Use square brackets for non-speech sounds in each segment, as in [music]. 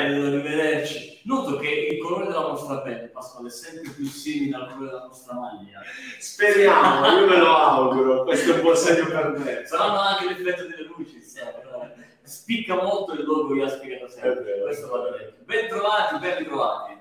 bello rivederci. Noto che il colore della nostra pelle, Pasquale, è sempre più simile al colore della nostra maglia. Speriamo, io me lo auguro, questo è un buon segno per me. Saranno anche l'effetto delle luci, sai, spicca molto il logo che ha spiegato sempre. Questo va detto. Ben trovati, ben ritrovati.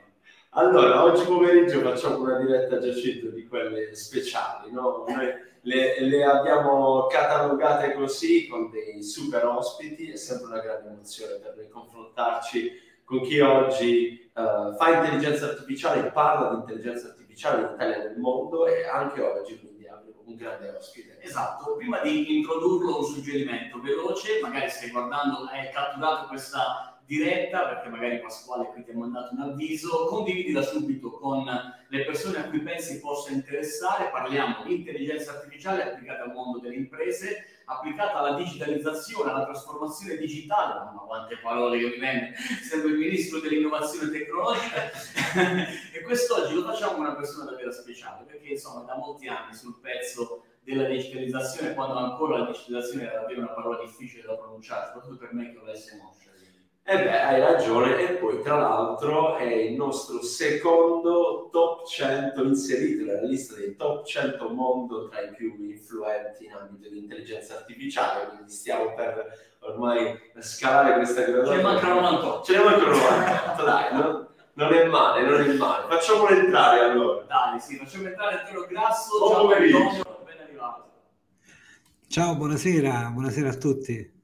Allora, oggi pomeriggio facciamo una diretta Giacinto di quelle speciali, no? Noi le, le, abbiamo catalogate così con dei super ospiti, è sempre una grande emozione per noi confrontarci con chi oggi uh, fa intelligenza artificiale, parla di intelligenza artificiale in Italia e nel mondo e anche oggi quindi abbiamo un grande ospite. Esatto, prima di introdurlo un suggerimento veloce, magari stai guardando, hai catturato questa diretta, perché magari Pasquale qui ti ha mandato un avviso, condividila subito con le persone a cui pensi possa interessare, parliamo di intelligenza artificiale applicata al mondo delle imprese, applicata alla digitalizzazione, alla trasformazione digitale, ma quante parole che mi venne, sembra il ministro dell'innovazione tecnologica, [laughs] e quest'oggi lo facciamo con una persona davvero speciale, perché insomma da molti anni sul pezzo della digitalizzazione, quando ancora la digitalizzazione era davvero una parola difficile da pronunciare, soprattutto per me che ho l'SMO e eh beh, hai ragione, e poi tra l'altro è il nostro secondo top 100 inserito nella lista dei top 100 mondo tra i più influenti in ambito di intelligenza artificiale, quindi stiamo per ormai scalare questa graduatoria. Ce ne mancano 98. Ce ne mancano 98, dai, no? non è male, non è male. Facciamolo entrare allora. Dai, sì, facciamo entrare Tero Grasso. Buon pomeriggio. Ben arrivato. Ciao, buonasera, buonasera a tutti.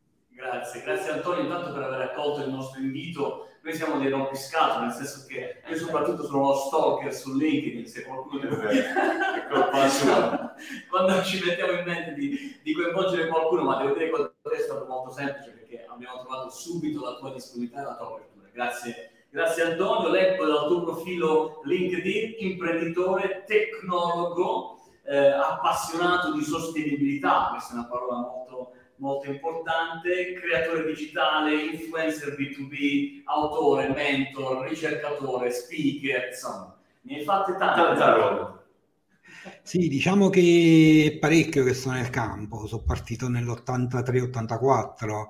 Grazie, grazie Antonio intanto per aver accolto il nostro invito. Noi siamo dei rompiscato, nel senso che io soprattutto sono lo stalker su LinkedIn, se qualcuno deve [laughs] Quando ci mettiamo in mente di, di, coinvolgere qualcuno, ma devo dire che è stato molto semplice perché abbiamo trovato subito la tua disponibilità e la tua apertura. Grazie, grazie Antonio, leggo dal tuo profilo LinkedIn, imprenditore, tecnologo, eh, appassionato di sostenibilità, questa è una parola molto molto importante, creatore digitale, influencer B2B, autore, mentor, ricercatore, speaker, insomma, ne hai fatte tante. Tanta roba. Sì, diciamo che è parecchio che sto nel campo, sono partito nell'83-84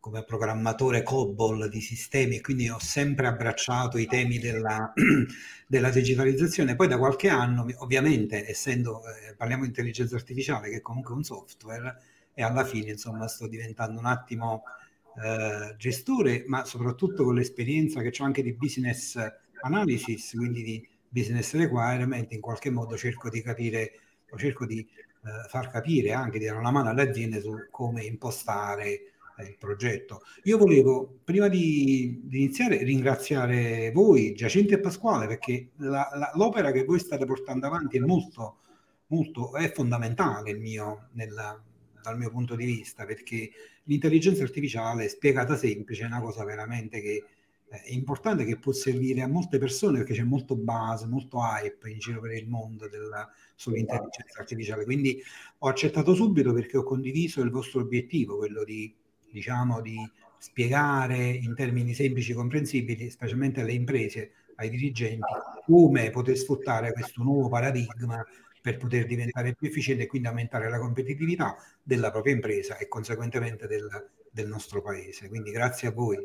come programmatore COBOL di sistemi e quindi ho sempre abbracciato i temi della, [clears throat] della digitalizzazione. Poi da qualche anno, ovviamente, essendo, eh, parliamo di intelligenza artificiale, che è comunque un software, e alla fine insomma sto diventando un attimo eh, gestore, ma soprattutto con l'esperienza che ho anche di business analysis, quindi di business requirement, in qualche modo cerco di capire o cerco di eh, far capire anche di dare una mano alle aziende su come impostare eh, il progetto. Io volevo, prima di, di, iniziare, ringraziare voi, Giacinto e Pasquale, perché la, la, l'opera che voi state portando avanti è molto, molto, è fondamentale il mio, nella, dal mio punto di vista, perché l'intelligenza artificiale spiegata semplice è una cosa veramente che eh, è importante che può servire a molte persone perché c'è molto base, molto hype in giro per il mondo della, sull'intelligenza artificiale. Quindi ho accettato subito perché ho condiviso il vostro obiettivo, quello di, diciamo, di spiegare in termini semplici e comprensibili, specialmente alle imprese, ai dirigenti, come poter sfruttare questo nuovo paradigma per poter diventare più efficiente e quindi aumentare la competitività della propria impresa e conseguentemente del, del nostro paese. Quindi grazie a voi.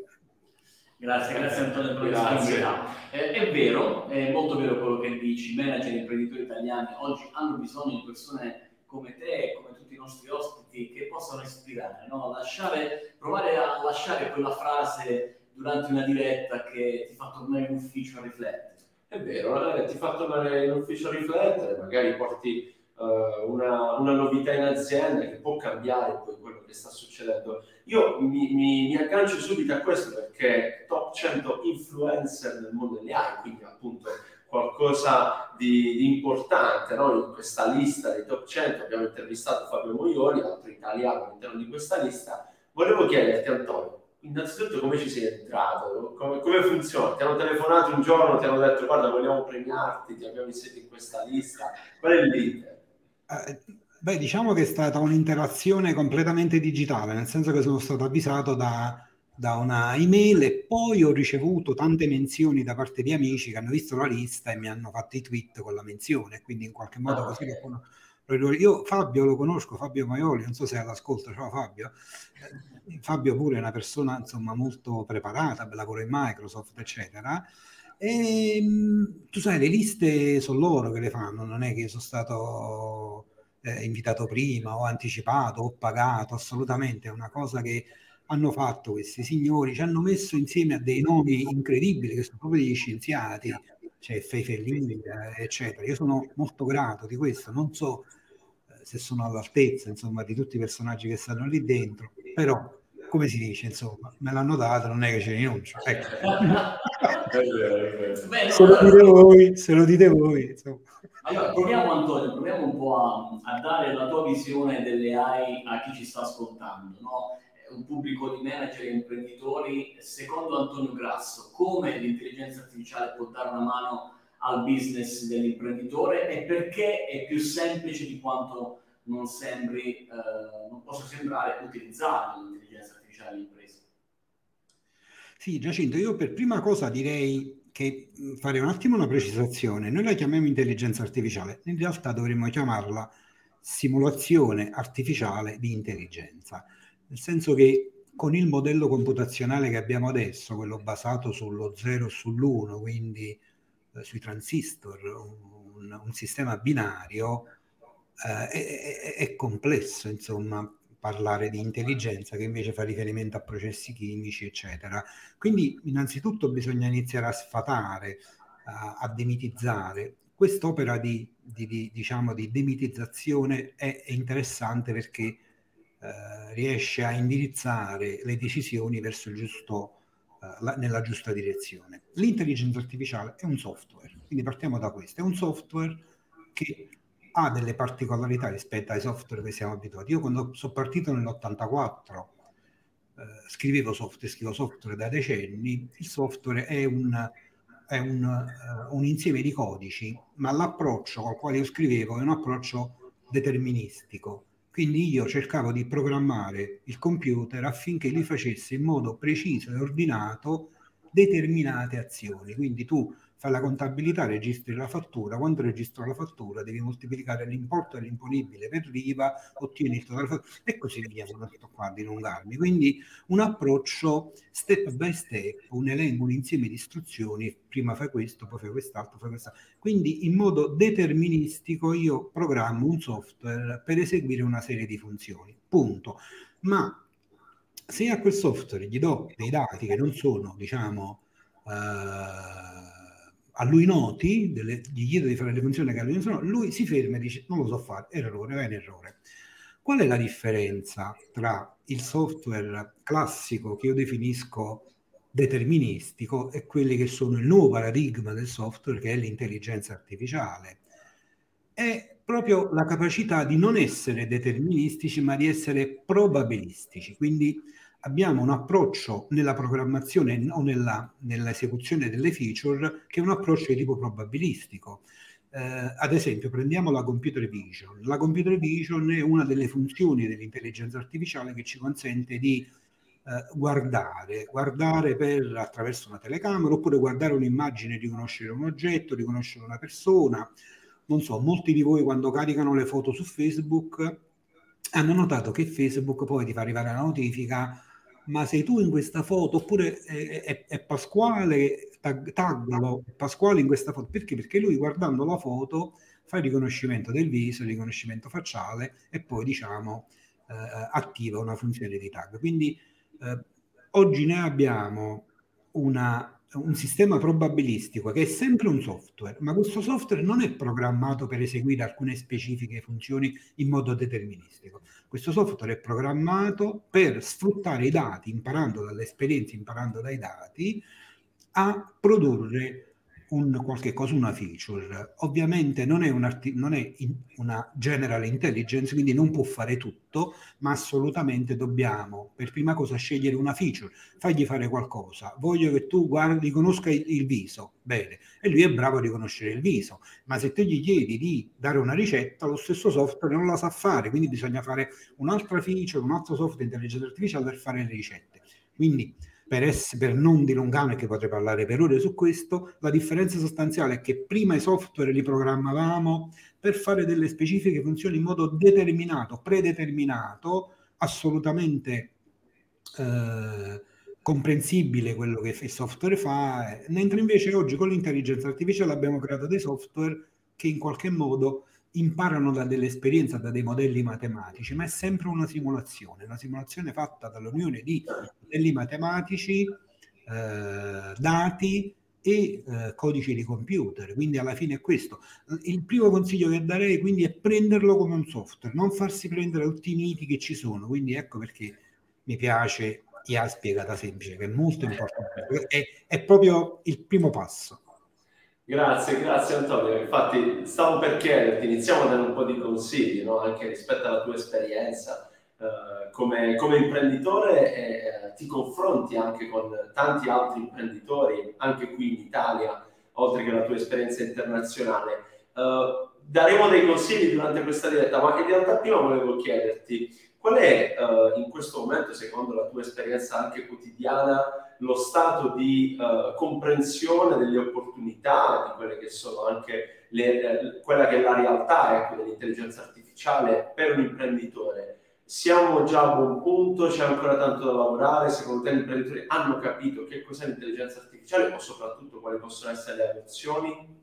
Grazie, grazie Antonio per la disponibilità. Eh, è vero, è molto vero quello che dici, i manager e imprenditori italiani oggi hanno bisogno di persone come te, come tutti i nostri ospiti, che possano ispirare, no? Lasciare, provare a lasciare quella frase durante una diretta che ti fa tornare in ufficio a riflettere è vero, eh, ti fa tornare in ufficio a riflettere, magari porti uh, una, una, novità in azienda che può cambiare poi quello che sta succedendo. Io mi, mi, mi aggancio subito a questo perché top 100 influencer nel mondo delle AI, quindi appunto qualcosa di, di importante no? in questa lista dei top 100. Abbiamo intervistato Fabio Moioli, altro italiano all'interno di questa lista. Volevo chiederti, Antonio, innanzitutto come ci sei entrato? Come, come, funziona? Ti hanno telefonato un giorno, ti hanno detto guarda vogliamo premiarti, ti abbiamo inserito in questa lista. Qual è il leader? Eh, beh, diciamo che è stata un'interazione completamente digitale, nel senso che sono stato avvisato da, da una email e poi ho ricevuto tante menzioni da parte di amici che hanno visto la lista e mi hanno fatto i tweet con la menzione, quindi in qualche modo ah, così okay. Io Fabio lo conosco, Fabio Maioli, non so se è all'ascolto, ciao Fabio. Eh, Fabio pure è una persona insomma molto preparata, lavora in Microsoft, eccetera. E ehm, tu sai, le liste sono loro che le fanno, non è che sono stato eh, invitato prima o anticipato o pagato, assolutamente, è una cosa che hanno fatto questi signori, ci hanno messo insieme a dei nomi incredibili che sono proprio degli scienziati, c'è Feifelin, eccetera. Io sono molto grato di questo, non so eh, se sono all'altezza, insomma, di tutti i personaggi che stanno lì dentro, però come si dice, insomma, me l'hanno dato, non è che ce ne rinuncio. Ecco. se lo dite voi, se lo dite voi. Insomma. Allora, proviamo Antonio, proviamo un po' a, a, dare la tua visione delle AI a chi ci sta ascoltando, no? Un pubblico di manager e imprenditori, secondo Antonio Grasso, come l'intelligenza artificiale può dare una mano al business dell'imprenditore e perché è più semplice di quanto non sembri, eh, non possa sembrare utilizzare l'intelligenza artificiale all'impresa. Sì, Giacinto, io per prima cosa direi che fare un attimo una precisazione. Noi la chiamiamo intelligenza artificiale, in realtà dovremmo chiamarla simulazione artificiale di intelligenza nel senso che con il modello computazionale che abbiamo adesso, quello basato sullo 0 e sull'1, quindi eh, sui transistor, un, un sistema binario, eh, è, è, complesso, insomma, parlare di intelligenza che invece fa riferimento a processi chimici, eccetera. Quindi innanzitutto bisogna iniziare a sfatare, a, a demitizzare. Quest'opera di, di, di, diciamo, di demitizzazione è, è interessante perché eh, riesce a indirizzare le decisioni verso il giusto, eh, la, nella giusta direzione. L'intelligenza artificiale è un software, quindi partiamo da questo, è un software che ha delle particolarità rispetto ai software che siamo abituati. Io quando sono partito nell'84 eh, scrivevo software, scrivo software da decenni, il software è un, è un, uh, un insieme di codici, ma l'approccio col quale io scrivevo è un approccio deterministico quindi io cercavo di programmare il computer affinché lui facesse in modo preciso e ordinato determinate azioni. Quindi tu fai la contabilità, registri la fattura, quando registro la fattura devi moltiplicare l'importo dell'imponibile per l'IVA, ottieni il totale e così via, non sto qua a dilungarmi. Quindi un approccio step by step, un elenco, un insieme di istruzioni, prima fai questo, poi fai quest'altro, fai quest'altro. Quindi in modo deterministico io programmo un software per eseguire una serie di funzioni, punto. Ma se a quel software gli do dei dati che non sono, diciamo, eh, a lui noti, delle, gli chiedo di fare le funzioni che a lui non sono, lui si ferma e dice non lo so fare, errore, è un errore. Qual è la differenza tra il software classico che io definisco deterministico e quelli che sono il nuovo paradigma del software che è l'intelligenza artificiale? È proprio la capacità di non essere deterministici ma di essere probabilistici, quindi abbiamo un approccio nella programmazione o nella, nell'esecuzione delle feature che è un approccio di tipo probabilistico. Eh, ad esempio, prendiamo la computer vision. La computer vision è una delle funzioni dell'intelligenza artificiale che ci consente di eh, guardare, guardare per, attraverso una telecamera oppure guardare un'immagine, riconoscere un oggetto, riconoscere una persona. Non so, molti di voi quando caricano le foto su Facebook hanno notato che Facebook poi ti fa arrivare la notifica ma sei tu in questa foto oppure è, è, è Pasquale, tag, taggalo Pasquale in questa foto, perché? Perché lui guardando la foto fa il riconoscimento del viso, il riconoscimento facciale e poi diciamo eh, attiva una funzione di tag. Quindi eh, oggi noi abbiamo una un sistema probabilistico che è sempre un software, ma questo software non è programmato per eseguire alcune specifiche funzioni in modo deterministico. Questo software è programmato per sfruttare i dati, imparando dall'esperienza, imparando dai dati, a produrre un qualche cosa, una feature. Ovviamente non è, non è una general intelligence, quindi non può fare tutto, ma assolutamente dobbiamo per prima cosa scegliere una feature, fagli fare qualcosa. Voglio che tu guardi, conosca il, il viso, bene, e lui è bravo a riconoscere il viso, ma se te gli chiedi di dare una ricetta, lo stesso software non la sa fare, quindi bisogna fare un'altra feature, un altro software di intelligenza artificiale per fare le ricette. Quindi per, ess- per non dilungarmi, che potrei parlare per ore su questo, la differenza sostanziale è che prima i software li programmavamo per fare delle specifiche funzioni in modo determinato, predeterminato, assolutamente eh, comprensibile quello che il software fa, mentre invece oggi con l'intelligenza artificiale abbiamo creato dei software che in qualche modo imparano da delle esperienze, da dei modelli matematici, ma è sempre una simulazione, una simulazione fatta dall'unione di modelli matematici, eh, dati e eh, codici di computer. Quindi alla fine è questo. Il primo consiglio che darei quindi è prenderlo come un software, non farsi prendere tutti i miti che ci sono. Quindi ecco perché mi piace IA spiegata semplice, che è molto importante. È, è proprio il primo passo. Grazie, grazie Antonio. Infatti stavo per chiederti, iniziamo a dare un po' di consigli, no? anche rispetto alla tua esperienza eh, come, come, imprenditore e eh, ti confronti anche con tanti altri imprenditori, anche qui in Italia, oltre che la tua esperienza internazionale. Eh, daremo dei consigli durante questa diretta, ma in realtà prima volevo chiederti qual è eh, in questo momento, secondo la tua esperienza anche quotidiana, lo stato di uh, comprensione delle opportunità, di quelle che sono anche le, eh, quella che è la realtà ecco, dell'intelligenza artificiale per un imprenditore. Siamo già a buon punto, c'è ancora tanto da lavorare, secondo te gli imprenditori hanno capito che cos'è l'intelligenza artificiale o soprattutto quali possono essere le adozioni?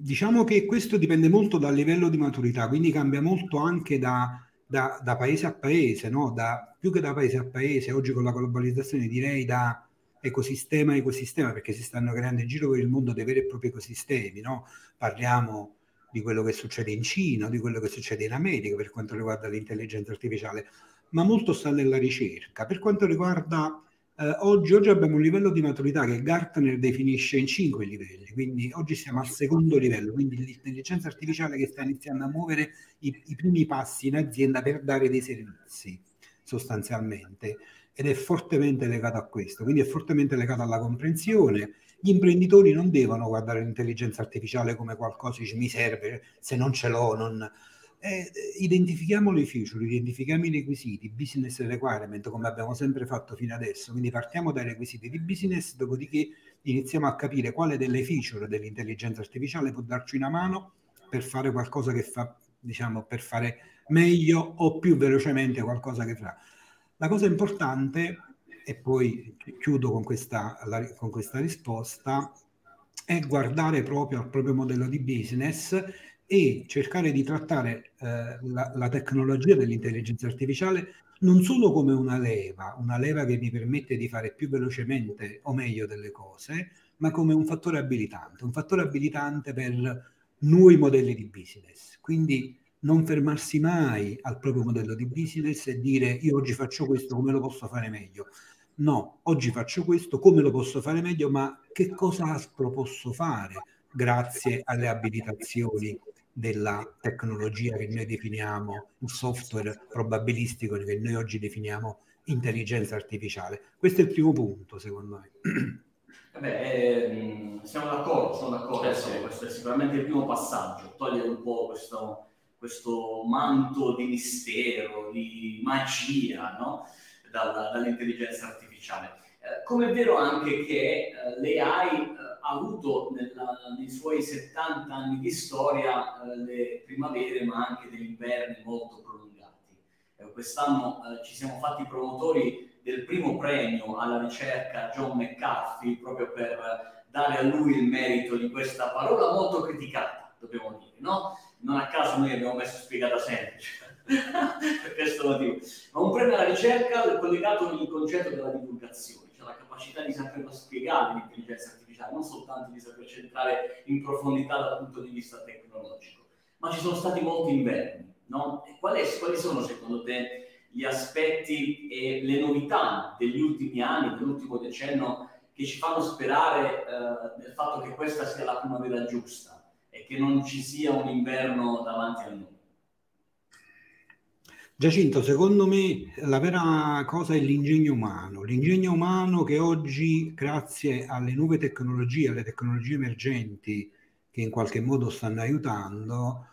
Diciamo che questo dipende molto dal livello di maturità, quindi cambia molto anche da, da, da paese a paese, no? da, più che da paese a paese, oggi con la globalizzazione direi da ecosistema a ecosistema, perché si stanno creando in giro per il mondo dei veri e propri ecosistemi. No? Parliamo di quello che succede in Cina, di quello che succede in America per quanto riguarda l'intelligenza artificiale, ma molto sta nella ricerca. Per quanto riguarda eh, oggi, oggi, abbiamo un livello di maturità che Gartner definisce in cinque livelli, quindi oggi siamo al secondo livello, quindi l'intelligenza artificiale che sta iniziando a muovere i, i primi passi in azienda per dare dei servizi sostanzialmente ed è fortemente legato a questo, quindi è fortemente legato alla comprensione. Gli imprenditori non devono guardare l'intelligenza artificiale come qualcosa che mi serve, se non ce l'ho, non, eh, identifichiamo le feature, identifichiamo i requisiti, business requirement, come abbiamo sempre fatto fino adesso. Quindi partiamo dai requisiti di business, dopodiché iniziamo a capire quale delle feature dell'intelligenza artificiale può darci una mano per fare qualcosa che fa, diciamo, per fare meglio o più velocemente qualcosa che fa. La cosa importante, e poi chiudo con questa, la, con questa risposta, è guardare proprio al proprio modello di business e cercare di trattare eh, la, la, tecnologia dell'intelligenza artificiale non solo come una leva, una leva che mi permette di fare più velocemente o meglio delle cose, ma come un fattore abilitante, un fattore abilitante per nuovi modelli di business. Quindi non fermarsi mai al proprio modello di business e dire io oggi faccio questo, come lo posso fare meglio? No, oggi faccio questo, come lo posso fare meglio, ma che cosa altro posso fare grazie alle abilitazioni della tecnologia che noi definiamo il software probabilistico che noi oggi definiamo intelligenza artificiale. Questo è il primo punto, secondo me. [clears throat] Beh, eh, siamo d'accordo, sono d'accordo, eh, sì. questo è sicuramente il primo passaggio, togliere un po' questo, questo manto di mistero, di magia no? Dalla, dall'intelligenza artificiale. Eh, come è vero anche che eh, l'AI eh, avuto nella, nei suoi 70 anni di storia eh, le primavere ma anche degli inverni molto prolungati. Eh, quest'anno eh, ci siamo fatti promotori del primo premio alla ricerca John McCarthy proprio per dare a lui il merito di questa parola molto criticata, dobbiamo dire, no? Non a caso noi abbiamo messo spiegata semplice. [laughs] per questo motivo. Ma un premio alla ricerca collegato al concetto della divulgazione, cioè la capacità di saperlo spiegare l'intelligenza artificiale, non soltanto di saper centrare in profondità dal punto di vista tecnologico. Ma ci sono stati molti inverni, no? Quali, quali sono secondo te gli aspetti e le novità degli ultimi anni, dell'ultimo decennio, che ci fanno sperare eh, nel fatto che questa sia la primavera giusta e che non ci sia un inverno davanti a noi? Giacinto, secondo me la vera cosa è l'ingegno umano, l'ingegno umano che oggi, grazie alle nuove tecnologie, alle tecnologie emergenti che in qualche modo stanno aiutando,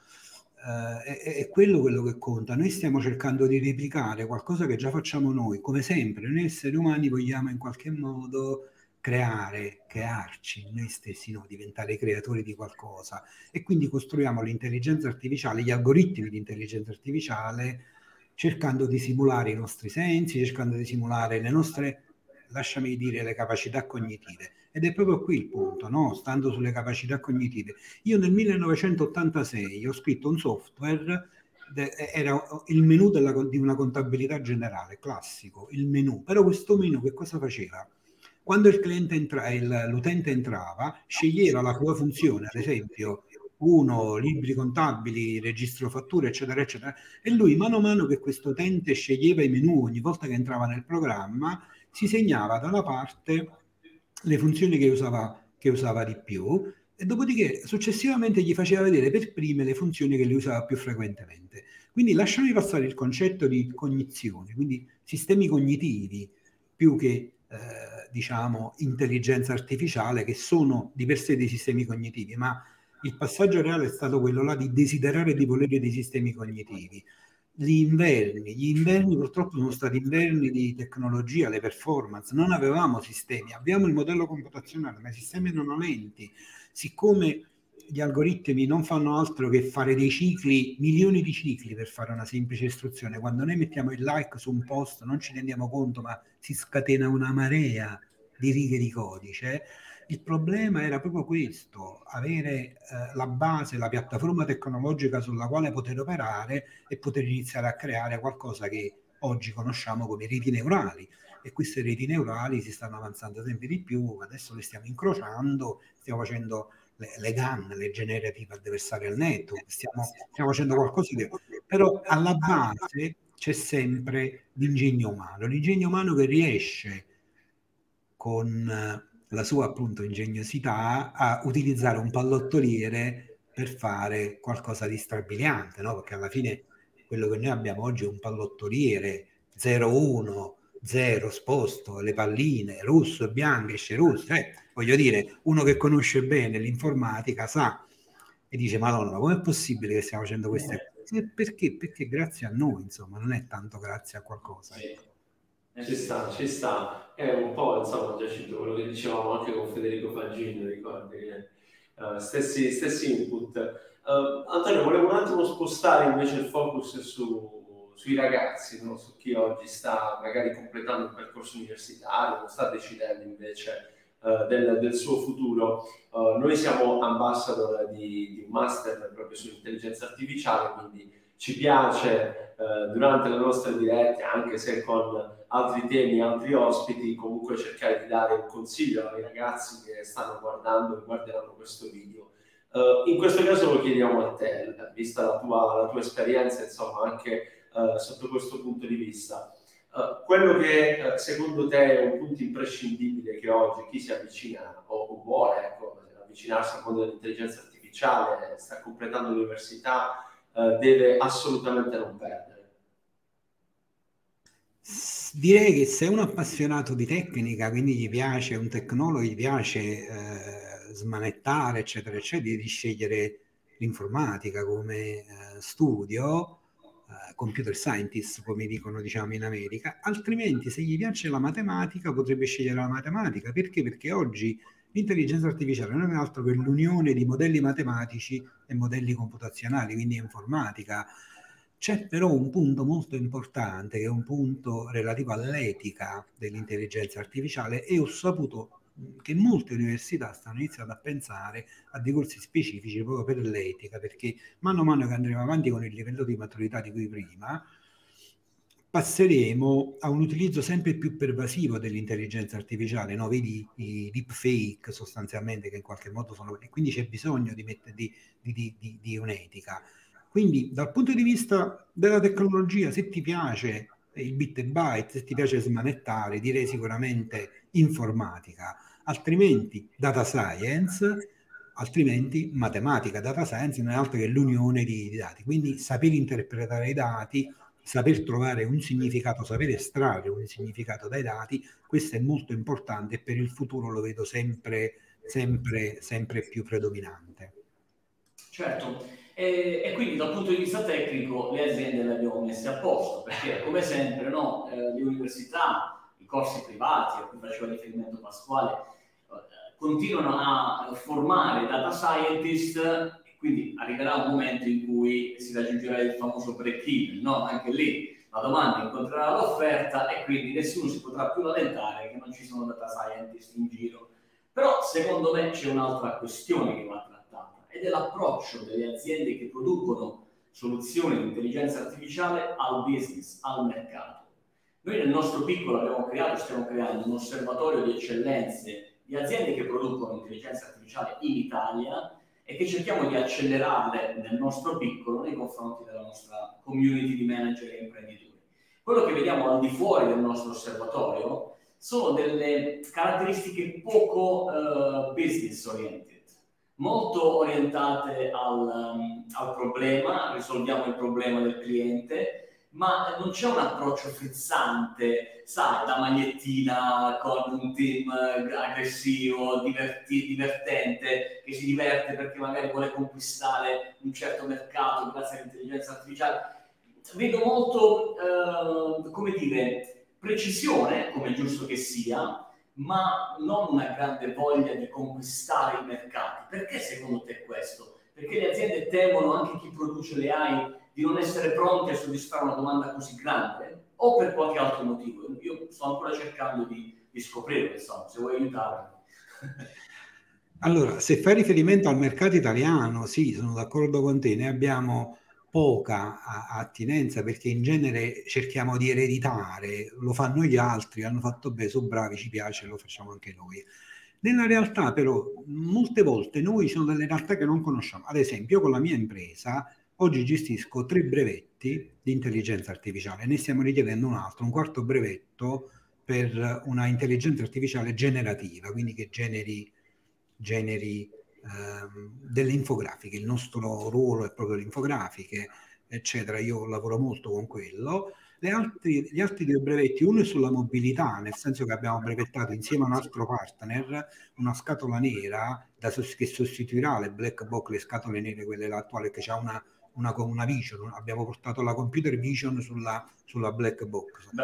Uh, è, è, quello quello che conta. Noi stiamo cercando di replicare qualcosa che già facciamo noi, come sempre. Noi esseri umani vogliamo in qualche modo creare, crearci noi stessi, no? diventare creatori di qualcosa. E quindi costruiamo l'intelligenza artificiale, gli algoritmi di intelligenza artificiale, cercando di simulare i nostri sensi, cercando di simulare le nostre, lasciami dire, le capacità cognitive. Ed è proprio qui il punto, no? stando sulle capacità cognitive. Io nel 1986 ho scritto un software, era il menu della, di una contabilità generale, classico, il menu. Però questo menu che cosa faceva? Quando entra, il, l'utente entrava, sceglieva la sua funzione, ad esempio uno, libri contabili, registro fatture, eccetera, eccetera, e lui mano a mano che questo utente sceglieva i menu ogni volta che entrava nel programma, si segnava da una parte le funzioni che usava, che usava di più e dopodiché successivamente gli faceva vedere per prime le funzioni che lui usava più frequentemente. Quindi lasciami passare il concetto di cognizione, quindi sistemi cognitivi più che eh, diciamo intelligenza artificiale che sono di per sé dei sistemi cognitivi, ma il passaggio reale è stato quello là di desiderare di volere dei sistemi cognitivi gli inverni. Gli inverni purtroppo sono stati inverni di tecnologia, le performance, non avevamo sistemi, abbiamo il modello computazionale, ma i sistemi erano lenti. Siccome gli algoritmi non fanno altro che fare dei cicli, milioni di cicli per fare una semplice istruzione, quando noi mettiamo il like su un post non ci rendiamo conto, ma si scatena una marea di righe di codice il problema era proprio questo, avere eh, la base, la piattaforma tecnologica sulla quale poter operare e poter iniziare a creare qualcosa che oggi conosciamo come reti neurali. E queste reti neurali si stanno avanzando sempre di più, adesso le stiamo incrociando, stiamo facendo le, le GAN, le Generative Adversarial Network, stiamo, stiamo facendo qualcosa di... Però alla base c'è sempre l'ingegno umano, l'ingegno umano che riesce con la sua appunto ingegnosità a utilizzare un pallottoliere per fare qualcosa di strabiliante, no? Perché alla fine quello che noi abbiamo oggi è un pallottoliere 0-1, 0 sposto, le palline, russo e bianco, esce russo. Eh, voglio dire, uno che conosce bene l'informatica sa e dice, Madonna, com'è possibile che stiamo facendo queste cose? Perché? Perché grazie a noi, insomma, non è tanto grazie a qualcosa. Ecco. Ci sta, ci sta. È un po', insomma, già cito quello che dicevamo anche con Federico Faggini, ricordi? Uh, stessi, stessi input. Uh, Antonio, volevo un attimo spostare invece il focus su, sui ragazzi, no? su chi oggi sta magari completando un percorso universitario, sta decidendo invece uh, del, del, suo futuro. noi siamo ambassador di, di un master proprio sull'intelligenza artificiale, quindi ci piace durante le nostre dirette, anche se con altri temi, altri ospiti, comunque cercare di dare un consiglio ai ragazzi che stanno guardando e guarderanno questo video. Uh, in questo caso lo chiediamo a te, vista la tua, la tua esperienza, insomma, anche uh, sotto questo punto di vista. Uh, quello che secondo te è un punto imprescindibile che oggi chi si avvicina o, vuole ecco, avvicinarsi al mondo dell'intelligenza artificiale, sta completando l'università, deve assolutamente non perdere? Direi che se un appassionato di tecnica, quindi gli piace un tecnologo, gli piace eh, smanettare, eccetera, eccetera, di scegliere l'informatica come eh, studio, eh, computer scientist, come dicono diciamo in America, altrimenti se gli piace la matematica potrebbe scegliere la matematica. Perché? Perché oggi l'intelligenza artificiale non è altro che l'unione di modelli matematici e modelli computazionali, quindi informatica. C'è però un punto molto importante, che è un punto relativo all'etica dell'intelligenza artificiale e ho saputo che molte università stanno iniziando a pensare a dei corsi specifici proprio per l'etica, perché mano a mano che andremo avanti con il livello di maturità di cui prima, passeremo a un utilizzo sempre più pervasivo dell'intelligenza artificiale, no? vedi i deepfake sostanzialmente che in qualche modo sono... e quindi c'è bisogno di, di, di, di, di un'etica. Quindi dal punto di vista della tecnologia, se ti piace il bit e byte, se ti piace smanettare, direi sicuramente informatica, altrimenti data science, altrimenti matematica. Data science non è altro che l'unione di, di dati, quindi saper interpretare i dati, saper trovare un significato, saper estrarre un significato dai dati, questo è molto importante e per il futuro lo vedo sempre, sempre, sempre più predominante. Certo, e, e, quindi dal punto di vista tecnico le aziende le abbiamo messe a posto, perché come sempre no, eh, le università, i corsi privati a cui faceva riferimento Pasquale, eh, continuano a formare data scientist e quindi arriverà un momento in cui si raggiungerà il famoso break-even, no? anche lì la domanda incontrerà l'offerta e quindi nessuno si potrà più lamentare che non ci sono data scientist in giro. Però secondo me c'è un'altra questione che va trattata ed è l'approccio delle aziende che producono soluzioni di intelligenza artificiale al business, al mercato. Noi nel nostro piccolo abbiamo creato, stiamo creando un osservatorio di eccellenze di aziende che producono intelligenza artificiale in Italia e che cerchiamo di accelerarle nel nostro piccolo nei confronti della nostra community di manager e imprenditori. Quello che vediamo al di fuori del nostro osservatorio sono delle caratteristiche poco uh, business oriented, molto orientate al, um, al problema, risolviamo il problema del cliente, ma non c'è un approccio frizzante, sai, la magliettina con un team aggressivo, diverti, divertente, che si diverte perché magari vuole conquistare un certo mercato grazie all'intelligenza artificiale. Vedo molto, eh, come dire, precisione, come è giusto che sia, ma non una grande voglia di conquistare i mercati. Perché secondo te questo? Perché le aziende temono, anche chi produce le AI, di non essere pronti a soddisfare una domanda così grande o per qualche altro motivo. Io sto ancora cercando di, di scoprire, insomma, se vuoi aiutarmi. Allora, se fai riferimento al mercato italiano, sì, sono d'accordo con te, ne abbiamo poca attinenza perché in genere cerchiamo di ereditare, lo fanno gli altri, hanno fatto bene, sono bravi, ci piace, lo facciamo anche noi. Nella realtà però molte volte noi sono delle realtà che non conosciamo. Ad esempio, con la mia impresa Oggi gestisco tre brevetti di intelligenza artificiale, ne stiamo richiedendo un altro, un quarto brevetto per una intelligenza artificiale generativa, quindi che generi, generi delle infografiche. Il nostro ruolo è proprio le infografiche, eccetera. Io lavoro molto con quello. Altri, gli altri due brevetti, uno è sulla mobilità, nel senso che abbiamo brevettato insieme a un altro partner una scatola nera da, che sostituirà le black box, le scatole nere, quelle attuali, che ha una una, una vision, abbiamo portato la computer vision sulla, sulla black box. Un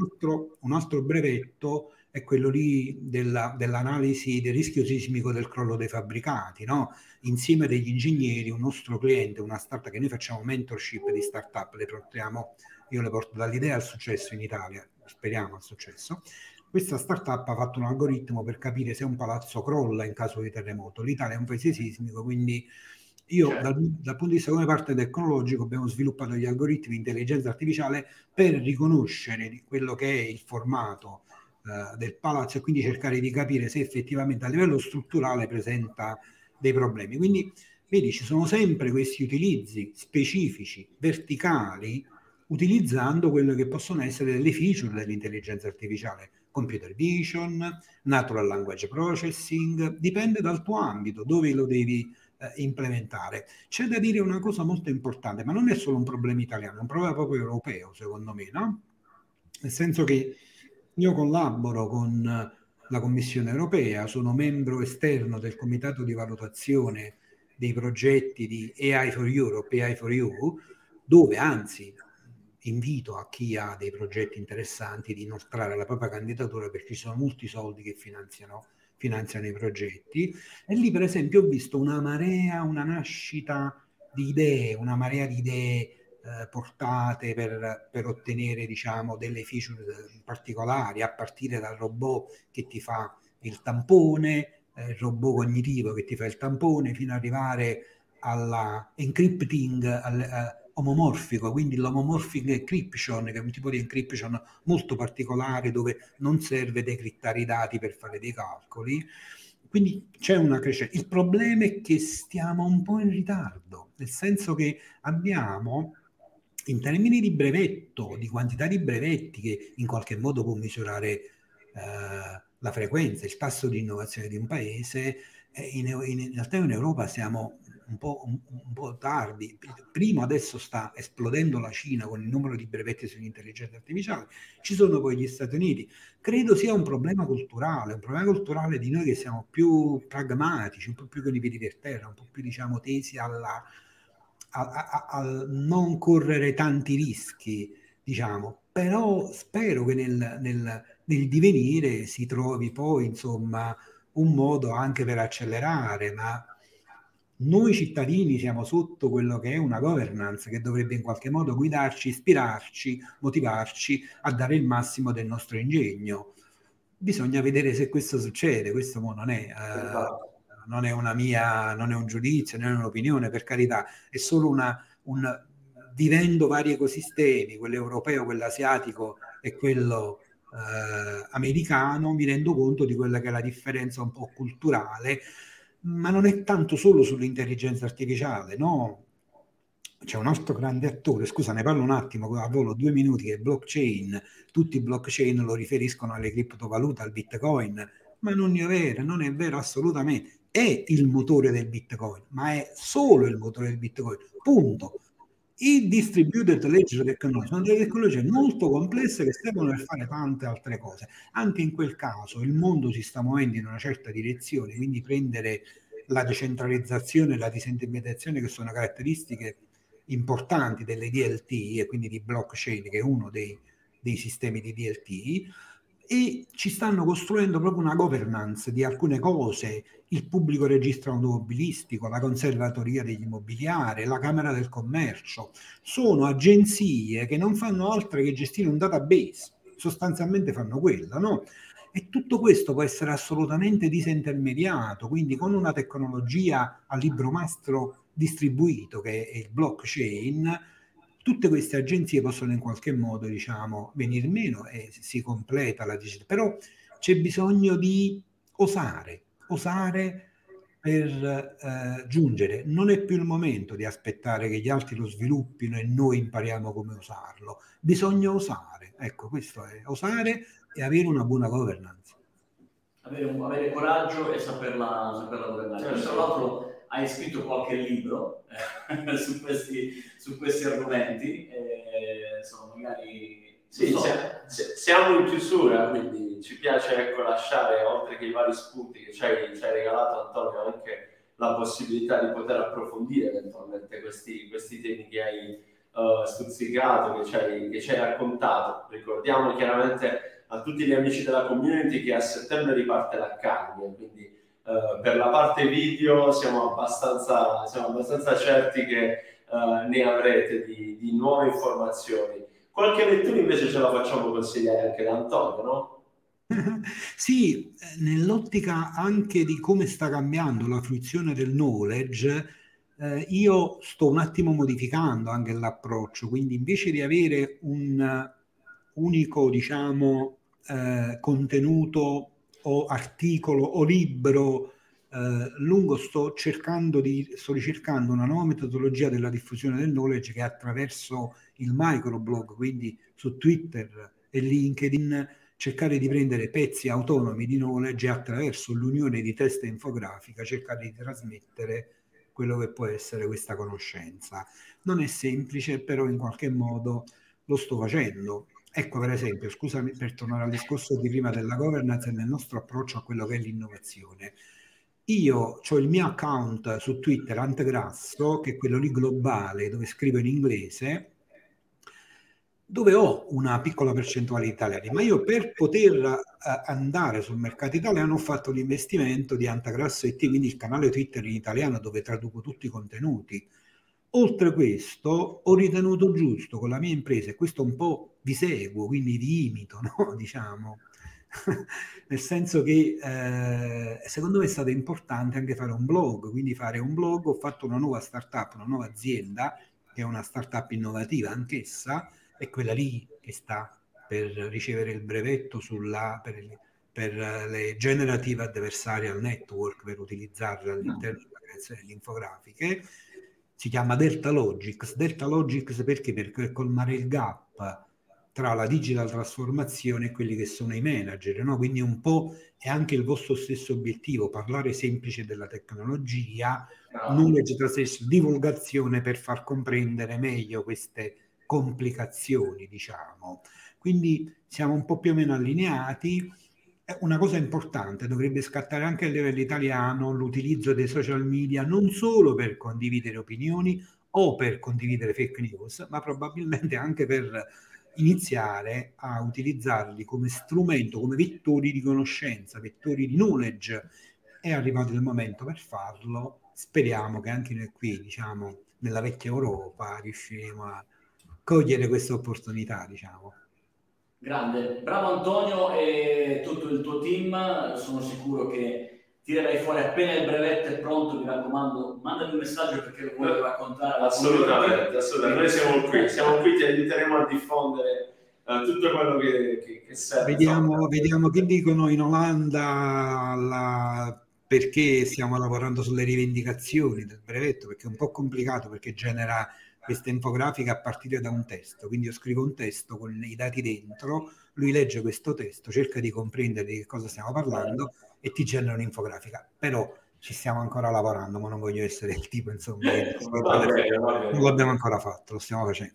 altro, un altro, brevetto è quello lì della, dell'analisi del rischio sismico del crollo dei fabbricati, no? insieme degli ingegneri, un nostro cliente, una startup che noi facciamo mentorship di startup, le portiamo, io le porto dall'idea al successo in Italia, speriamo al successo. Questa startup ha fatto un algoritmo per capire se un palazzo crolla in caso di terremoto. L'Italia è un paese sismico, quindi io certo. dal, dal, punto di vista come parte tecnologico abbiamo sviluppato gli algoritmi di intelligenza artificiale per riconoscere quello che è il formato uh, del palazzo e quindi cercare di capire se effettivamente a livello strutturale presenta dei problemi. Quindi vedi, ci sono sempre questi utilizzi specifici, verticali, utilizzando quello che possono essere delle feature dell'intelligenza artificiale, computer vision, natural language processing, dipende dal tuo ambito, dove lo devi eh, implementare. C'è da dire una cosa molto importante, ma non è solo un problema italiano, è un problema proprio europeo, secondo me, no? Nel senso che io collaboro con la Commissione europea, sono membro esterno del comitato di valutazione dei progetti di AI for Europe, AI for EU, dove anzi invito a chi ha dei progetti interessanti di inoltrare la propria candidatura perché ci sono molti soldi che finanziano finanziano i progetti. E lì, per esempio, ho visto una marea, una nascita di idee, una marea di idee eh, portate per, per, ottenere, diciamo, delle feature particolari, a partire dal robot che ti fa il tampone, eh, il robot cognitivo che ti fa il tampone, fino ad arrivare alla encrypting, al, eh, omomorfico, quindi l'homomorphic encryption, che è un tipo di encryption molto particolare dove non serve decrittare i dati per fare dei calcoli. Quindi c'è una crescita. Il problema è che stiamo un po' in ritardo, nel senso che abbiamo in termini di brevetto, di quantità di brevetti che in qualche modo può misurare eh, la frequenza, il tasso di innovazione di un paese, in, in, in realtà in Europa siamo un po', un, un po', tardi. Prima adesso sta esplodendo la Cina con il numero di brevetti sull'intelligenza artificiale, ci sono poi gli Stati Uniti. Credo sia un problema culturale, un problema culturale di noi che siamo più pragmatici, un po' più con i piedi per terra, un po' più diciamo tesi alla, a, a, a non correre tanti rischi, diciamo. Però spero che nel, nel, nel divenire si trovi poi, insomma, un modo anche per accelerare, ma noi cittadini siamo sotto quello che è una governance che dovrebbe in qualche modo guidarci, ispirarci, motivarci a dare il massimo del nostro ingegno. Bisogna vedere se questo succede, questo non è, uh, non è una mia, non è un giudizio, non è un'opinione, per carità, è solo una, un, vivendo vari ecosistemi, quello europeo, quello asiatico e quello eh, americano, mi rendo conto di quella che è la differenza un po' culturale, ma non è tanto solo sull'intelligenza artificiale, no? C'è un altro grande attore, scusa, ne parlo un attimo, a volo due minuti, che è blockchain. Tutti i blockchain lo riferiscono alle criptovalute, al bitcoin, ma non è vero, non è vero assolutamente. È il motore del bitcoin, ma è solo il motore del bitcoin, punto i distributed ledger technology sono delle tecnologie molto complesse che servono per fare tante altre cose. Anche in quel caso il mondo si sta muovendo in una certa direzione, quindi prendere la decentralizzazione e la disintermediazione che sono caratteristiche importanti delle DLT e quindi di blockchain, che è uno dei, dei sistemi di DLT, e ci stanno costruendo proprio una governance di alcune cose, il pubblico registro automobilistico, la conservatoria degli immobiliari, la Camera del Commercio, sono agenzie che non fanno altro che gestire un database, sostanzialmente fanno quello, no? E tutto questo può essere assolutamente disintermediato, quindi con una tecnologia a libro mastro distribuito che è il blockchain, tutte queste agenzie possono in qualche modo, diciamo, venire meno e si completa la digitalizzazione. Però c'è bisogno di osare, osare per eh, giungere. Non è più il momento di aspettare che gli altri lo sviluppino e noi impariamo come usarlo. Bisogna osare. Ecco, questo è osare e avere una buona governance. Avere, avere coraggio e saperla, saperla governare. Certo. Tra l'altro hai scritto qualche libro eh, [laughs] su, questi, su, questi, argomenti, eh, insomma, magari... Sì, so. siamo in chiusura, quindi ci piace ecco, lasciare, oltre che i vari spunti che ci hai, ci hai regalato Antonio, anche la possibilità di poter approfondire eventualmente questi, questi temi che hai uh, stuzzicato, che ci, hai, che ci hai raccontato. Ricordiamo chiaramente a tutti gli amici della community che a settembre riparte l'Accademia, quindi Uh, per la parte video siamo abbastanza, siamo abbastanza certi che uh, ne avrete di, di, nuove informazioni. Qualche lettura invece ce la facciamo consigliare anche da Antonio, no? [laughs] sì, nell'ottica anche di come sta cambiando la fruizione del knowledge, eh, io sto un attimo modificando anche l'approccio, quindi invece di avere un unico, diciamo, eh, contenuto o articolo o libro eh, lungo sto cercando di sto ricercando una nuova metodologia della diffusione del knowledge che attraverso il microblog, quindi su Twitter e LinkedIn, cercare di prendere pezzi autonomi di knowledge e attraverso l'unione di testa infografica cercare di trasmettere quello che può essere questa conoscenza. Non è semplice, però in qualche modo lo sto facendo Ecco per esempio, scusami per tornare al discorso di prima della governance e nel nostro approccio a quello che è l'innovazione. Io ho il mio account su Twitter Antegrasso, che è quello lì globale, dove scrivo in inglese, dove ho una piccola percentuale di italiani, ma io per poter uh, andare sul mercato italiano ho fatto l'investimento di Antagrasso IT, quindi il canale Twitter in italiano dove traduco tutti i contenuti. Oltre questo, ho ritenuto giusto con la mia impresa, e questo un po' vi seguo, quindi vi imito, [laughs] no? diciamo, [laughs] nel senso che eh, secondo me è stato importante anche fare un blog, quindi fare un blog, ho fatto una nuova startup, una nuova azienda, che è una startup innovativa anch'essa, è quella lì che sta per ricevere il brevetto sulla, per, per le generative adversarial network, per utilizzarle all'interno delle infografiche, si chiama Delta Logics. Delta Logics perché? Perché colmare il gap tra la digital trasformazione e quelli che sono i manager, no? quindi un po' è anche il vostro stesso obiettivo, parlare semplice della tecnologia, no. knowledge translation, divulgazione per far comprendere meglio queste complicazioni, diciamo. Quindi siamo un po' più o meno allineati. Una cosa importante, dovrebbe scattare anche a livello italiano l'utilizzo dei social media non solo per condividere opinioni o per condividere fake news, ma probabilmente anche per iniziare a utilizzarli come strumento, come vettori di conoscenza, vettori di knowledge. È arrivato il momento per farlo. Speriamo che anche noi qui, diciamo, nella vecchia Europa, riusciremo a cogliere questa opportunità, diciamo. Grande, bravo Antonio e tutto il tuo team, sono sicuro che tirerai fuori appena il brevetto è pronto, mi raccomando, mandami un messaggio perché lo voglio raccontare. Assolutamente, assolutamente, noi siamo qui, siamo qui, ti aiuteremo a diffondere uh, tutto quello che, che, che serve. Vediamo, vediamo che dicono in Olanda la perché stiamo lavorando sulle rivendicazioni del brevetto, perché è un po' complicato perché genera questa infografica a partire da un testo. Quindi io scrivo un testo con i dati dentro, lui legge questo testo, cerca di comprendere di che cosa stiamo parlando e ti genera un'infografica. Però ci stiamo ancora lavorando, ma non voglio essere il tipo, insomma, non l'abbiamo ancora fatto, lo stiamo facendo.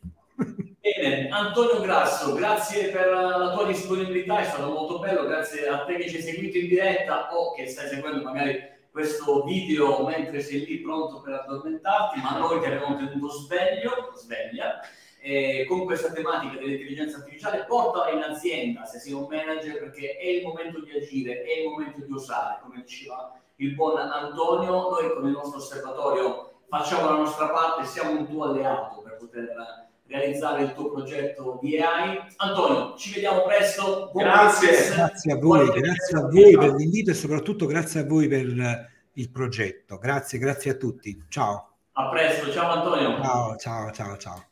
Bene, Antonio Grasso, grazie per la tua disponibilità, è stato molto bello, grazie a te che ci hai seguito in diretta o che stai seguendo magari questo video mentre sei lì pronto per addormentarti, ma noi ti abbiamo tenuto sveglio, sveglia, eh, con questa tematica dell'intelligenza artificiale, portala in azienda se sei un manager perché è il momento di agire, è il momento di osare, come diceva il buon Antonio, noi con il nostro osservatorio facciamo la nostra parte, siamo un tuo alleato per poter realizzare il tuo progetto di AI. Antonio, ci vediamo presto. Buon grazie. Grazie a voi, grazie a voi per l'invito e soprattutto grazie a voi per il progetto. Grazie, grazie a tutti. Ciao. A presto, ciao Antonio. Ciao, ciao, ciao, ciao.